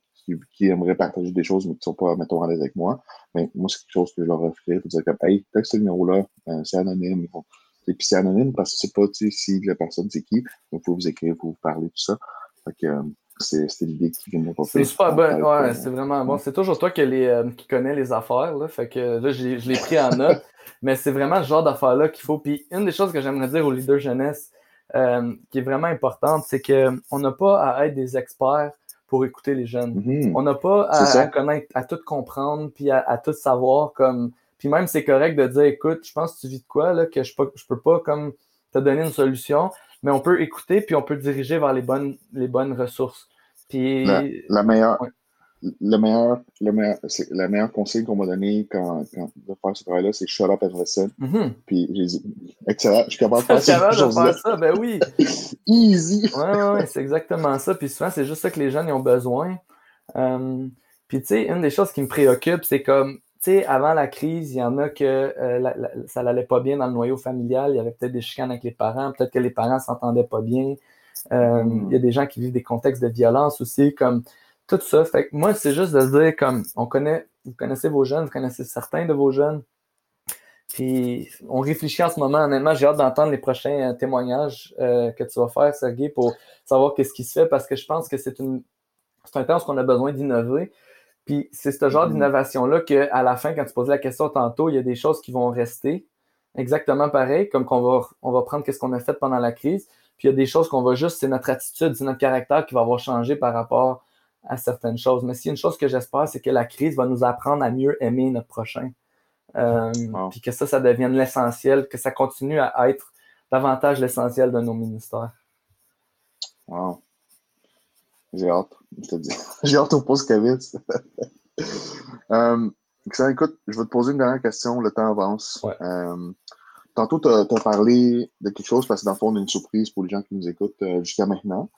qui, aimeraient partager des choses, mais qui ne sont pas, mettons, à l'aise avec moi. Mais moi, c'est quelque chose que je leur offrirais. Faut dire comme, hey, texte ce numéro-là, euh, c'est anonyme. Et puis c'est anonyme parce que c'est pas, tu sais, si la personne c'est qui. Donc, faut vous écrire, faut vous parler, tout ça. Fait que, euh, c'était l'idée qui vient de C'est super bon, ouais, c'est vraiment bon. C'est toujours toi qui, les, euh, qui connais les affaires, là. Fait que là, je l'ai pris en note. mais c'est vraiment ce genre d'affaires-là qu'il faut. Puis une des choses que j'aimerais dire aux leaders jeunesse, qui est vraiment importante, c'est qu'on n'a pas à être des experts pour écouter les jeunes. Mhm. On n'a pas à, connaître, à tout comprendre, puis à, tout savoir comme. Puis même c'est correct de dire écoute, je pense que tu vis de quoi là, que je peux, je peux pas comme te donner une solution, mais on peut écouter puis on peut diriger vers les bonnes, les bonnes ressources. Puis la, meilleure, le meilleur, le meilleur, la conseil qu'on m'a donné quand, quand de faire ce travail-là, c'est shut up and listen. Mm-hmm. Puis j'ai dit, excellent, je suis capable de faire, capable de faire ça. Ben oui. Easy. Ouais, ouais, c'est exactement ça. Puis souvent, c'est juste ça que les jeunes ont besoin. Euh, puis tu sais, une des choses qui me préoccupe, c'est comme, sais, avant la crise, il y en a que euh, ça n'allait pas bien dans le noyau familial. Il y avait peut-être des chicanes avec les parents, peut-être que les parents s'entendaient pas bien. Euh, il y a des gens qui vivent des contextes de violence aussi, comme tout ça. Fait que moi, c'est juste de se dire, comme, on connaît, vous connaissez vos jeunes, vous connaissez certains de vos jeunes. Puis on réfléchit en ce moment. Honnêtement, j'ai hâte d'entendre les prochains euh, témoignages euh, que tu vas faire, Sergei, pour savoir qu'est-ce qui se fait, parce que je pense que c'est une c'est un temps où on a besoin d'innover. Puis c'est ce genre mm-hmm. d'innovation-là qu'à la fin, quand tu poses la question tantôt, il y a des choses qui vont rester exactement pareil, comme qu'on va, on va prendre ce qu'on a fait pendant la crise. Puis il y a des choses qu'on va juste, c'est notre attitude, c'est notre caractère qui va avoir changé par rapport à certaines choses. Mais s'il y a une chose que j'espère, c'est que la crise va nous apprendre à mieux aimer notre prochain. Euh, puis que ça, ça devienne l'essentiel, que ça continue à être davantage l'essentiel de nos ministères. Wow. J'ai hâte, je te dis. J'ai hâte au post-COVID. euh, écoute, je vais te poser une dernière question, le temps avance. Euh, tantôt, tu as, parlé de quelque chose parce que dans le fond, on a une surprise pour les gens qui nous écoutent euh, jusqu'à maintenant.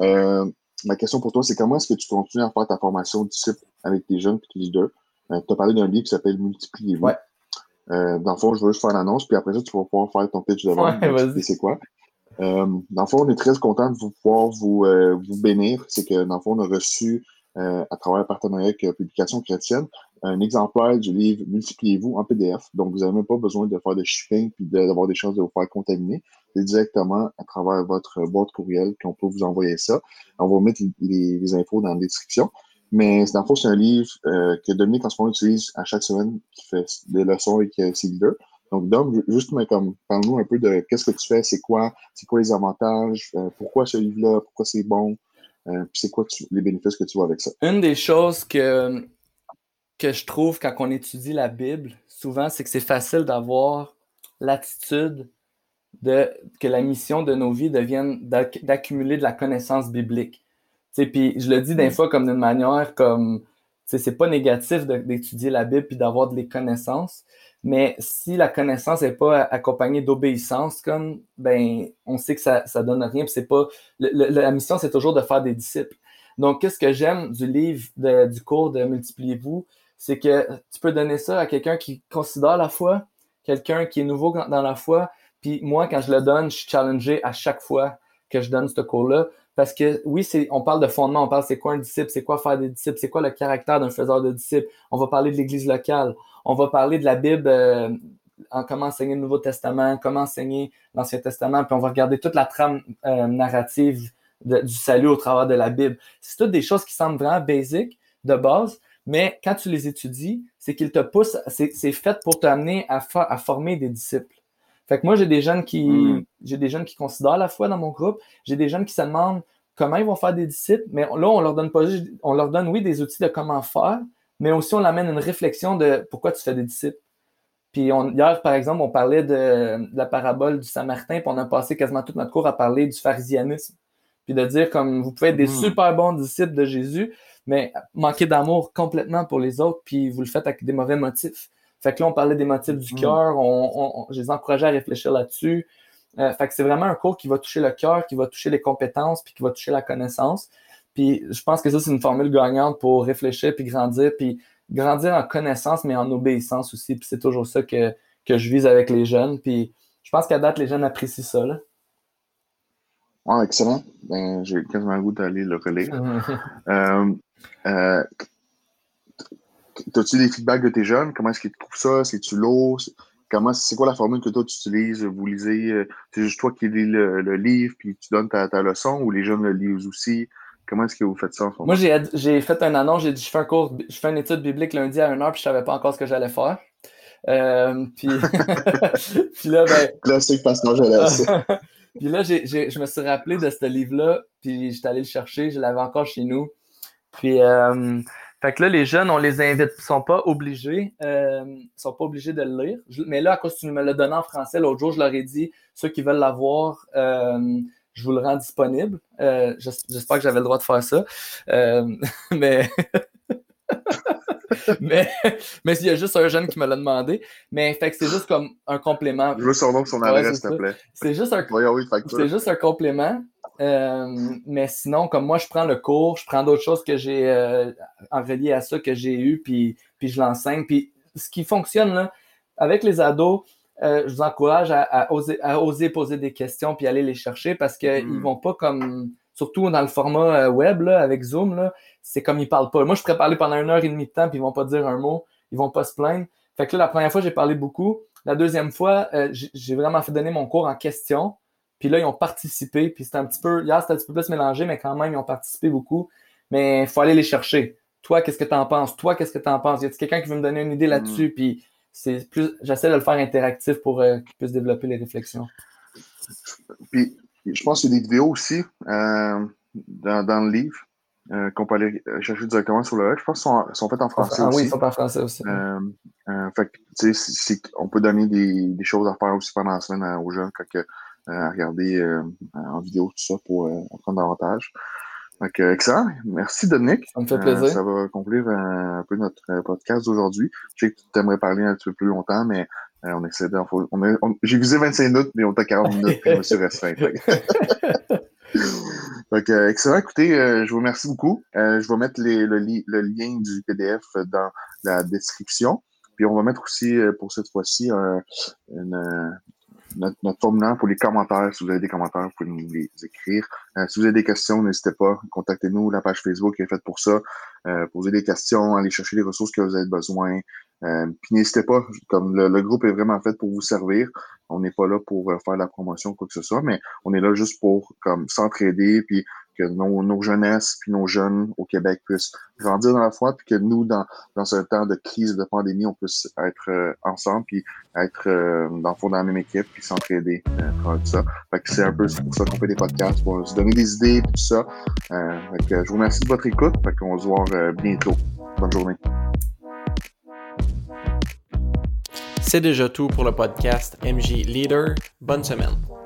Euh, ma question pour toi, c'est comment est-ce que tu continues à faire ta formation disciple avec tes jeunes et tes leaders? tu as parlé d'un livre qui s'appelle Multipliez-vous. Ouais. dans le fond, je veux juste faire l'annonce, puis après ça, tu vas pouvoir faire ton pitch de vente. Ouais, c'est quoi? Euh, dans le fond, on est très content de vous pouvoir vous, vous bénir. C'est que, dans le fond, on a reçu euh, à travers le partenariat avec euh, Publication chrétienne, un exemplaire du livre Multipliez-vous en PDF. Donc, vous n'avez même pas besoin de faire de shipping puis d'avoir des chances de vous faire contaminer. C'est directement à travers votre boîte courriel qu'on peut vous envoyer ça. On va mettre les, infos dans la description. Mais dans le fond, c'est un livre euh, que Dominique en ce moment utilise à chaque semaine, qui fait des leçons avec ses leaders. Donc, Dom, juste comme parle-nous un peu de qu'est-ce que tu fais, c'est quoi, c'est quoi les avantages, pourquoi ce livre-là, pourquoi c'est bon, euh, c'est quoi les bénéfices que tu vois avec ça? Une des choses que, que je trouve quand on étudie la Bible, souvent, c'est que c'est facile d'avoir l'attitude de que la mission de nos vies devienne d'accumuler de la connaissance biblique. Puis je le dis des fois comme d'une manière comme c'est pas négatif d'étudier la Bible puis d'avoir des connaissances, mais si la connaissance n'est pas accompagnée d'obéissance, comme ben on sait que ça, ça donne rien. C'est pas la mission, c'est toujours de faire des disciples. Donc, qu'est-ce que j'aime du livre du cours de Multipliez-vous, c'est que tu peux donner ça à quelqu'un qui considère la foi, quelqu'un qui est nouveau dans la foi. Puis moi, quand je le donne, je suis challengé à chaque fois que je donne ce cours-là. Parce que oui, on parle de fondement, on parle c'est quoi un disciple, c'est quoi faire des disciples, c'est quoi le caractère d'un faiseur de disciples. On va parler de l'Église locale, on va parler de la Bible, euh, en comment enseigner le Nouveau Testament, comment enseigner l'Ancien Testament, puis on va regarder toute la trame euh, narrative du salut au travers de la Bible. C'est toutes des choses qui semblent vraiment basiques de base, mais quand tu les étudies, c'est qu'ils te poussent, c'est, fait pour t'amener à, à former des disciples. Fait que moi, j'ai des jeunes qui, hmm. j'ai des jeunes qui considèrent la foi dans mon groupe. J'ai des jeunes qui se demandent comment ils vont faire des disciples. Mais là, on leur donne pas on leur donne, oui, des outils de comment faire, mais aussi on amène une réflexion de pourquoi tu fais des disciples. Puis on, hier, par exemple, on parlait de, la parabole du Samaritain, puis on a passé quasiment toute notre cours à parler du pharisianisme. Puis de dire comme vous pouvez être des hmm. super bons disciples de Jésus, mais manquer d'amour complètement pour les autres, puis vous le faites avec des mauvais motifs. Fait que là, on parlait des motifs du mm. cœur, on, je les encourageais à réfléchir là-dessus. Euh, fait que c'est vraiment un cours qui va toucher le cœur, qui va toucher les compétences, puis qui va toucher la connaissance. Puis je pense que ça, c'est une formule gagnante pour réfléchir, puis grandir, puis grandir en connaissance, mais en obéissance aussi. Puis c'est toujours ça que, que je vise avec les jeunes. Puis je pense qu'à date, les jeunes apprécient ça. Là. Excellent. Ben, j'ai quasiment le goût d'aller le relire. euh, euh, T'as-tu des feedbacks de tes jeunes? Comment est-ce qu'ils trouvent ça? C'est-tu lourd? Comment, c'est quoi la formule que toi tu utilises? Vous lisez, euh, c'est juste toi qui lis le, livre puis tu donnes ta, leçon ou les jeunes le lisent aussi? Comment est-ce que vous faites ça en Moi, j'ai, j'ai fait un annonce, j'ai dit je fais un cours, je fais une étude biblique lundi à 1h puis je savais pas encore ce que j'allais faire. Euh, puis... puis là, ben. Classique jeunesse. puis là, j'ai, je me suis rappelé de ce livre-là, puis j'étais allé le chercher, je l'avais encore chez nous. Puis euh, fait que là, les jeunes, on les invite, ils sont pas obligés, euh, sont pas obligés de le lire. mais là, à cause que tu me l'as donné en français, l'autre jour, je leur ai dit, ceux qui veulent l'avoir, euh, je vous le rends disponible. Euh, j'espère que j'avais le droit de faire ça. Euh, mais mais, mais il y a juste un jeune qui me l'a demandé. Mais fait que c'est juste comme un complément. Je veux son nom, son adresse, s'il te plaît. C'est juste un, c'est juste un complément. Euh, mais sinon, comme moi, je prends le cours, je prends d'autres choses que j'ai euh, en relié à ça que j'ai eu, puis, puis je l'enseigne. Puis ce qui fonctionne là, avec les ados, je vous encourage à, oser, poser des questions puis aller les chercher parce qu'ils ne mm. vont pas comme, surtout dans le format web avec Zoom, c'est comme ils parlent pas. Moi, je pourrais parler pendant une heure et demie de temps puis ils vont pas dire un mot, ils vont pas se plaindre. Fait que là, la première fois, j'ai parlé beaucoup. La deuxième fois, j'ai vraiment fait donner mon cours en question. Puis là, ils ont participé. Puis c'était un petit peu, hier, c'était un petit peu plus mélangé, mais quand même, ils ont participé beaucoup. Mais il faut aller les chercher. Toi, qu'est-ce que tu en penses? Toi, qu'est-ce que tu en penses? Y a quelqu'un qui veut me donner une idée mm. là-dessus? Puis c'est plus, j'essaie de le faire interactif pour euh, qu'ils puissent développer les réflexions. Puis je pense qu'il y a des vidéos aussi euh, dans, le livre euh, qu'on peut aller chercher directement sur le web. Je pense qu'ils sont, faits en français ah, aussi. oui, ils sont en français aussi. fait que, on peut donner des, choses à faire aussi pendant la semaine aux jeunes quand à regarder euh, en vidéo tout ça pour euh, apprendre davantage. Donc, excellent. Merci, Dominique. Ça me fait plaisir. ça va conclure un, peu notre podcast d'aujourd'hui. Je sais que tu aimerais parler un petit peu plus longtemps, mais on essaie de. J'ai visé 25 minutes, mais on t'a 40 minutes, puis je me suis restreint. Donc, excellent. Écoutez, je vous remercie beaucoup. je vais mettre le, le, lien du PDF dans la description. Puis on va mettre aussi pour cette fois-ci une, notre, formulaire pour les commentaires. Si vous avez des commentaires, vous pouvez nous les écrire. Euh, si vous avez des questions, n'hésitez pas. Contactez-nous. La page Facebook est faite pour ça. Euh, posez des questions, allez chercher les ressources que vous avez besoin. Euh, puis n'hésitez pas, comme le, groupe est vraiment fait pour vous servir. On n'est pas là pour faire la promotion ou quoi que ce soit, mais on est là juste pour comme s'entraider puis que nos, jeunesses puis nos jeunes au Québec puissent grandir dans la foi, puis que nous, dans, dans ce temps de crise, de pandémie, on puisse être euh, ensemble, puis être euh, dans le fond dans la même équipe, puis s'entraider euh, tout ça. Fait que c'est un peu pour ça qu'on fait des podcasts, pour se donner des idées, tout ça. Euh, je vous remercie de votre écoute, fait qu'on se voir bientôt. Bonne journée. C'est déjà tout pour le podcast MJ Leader. Bonne semaine.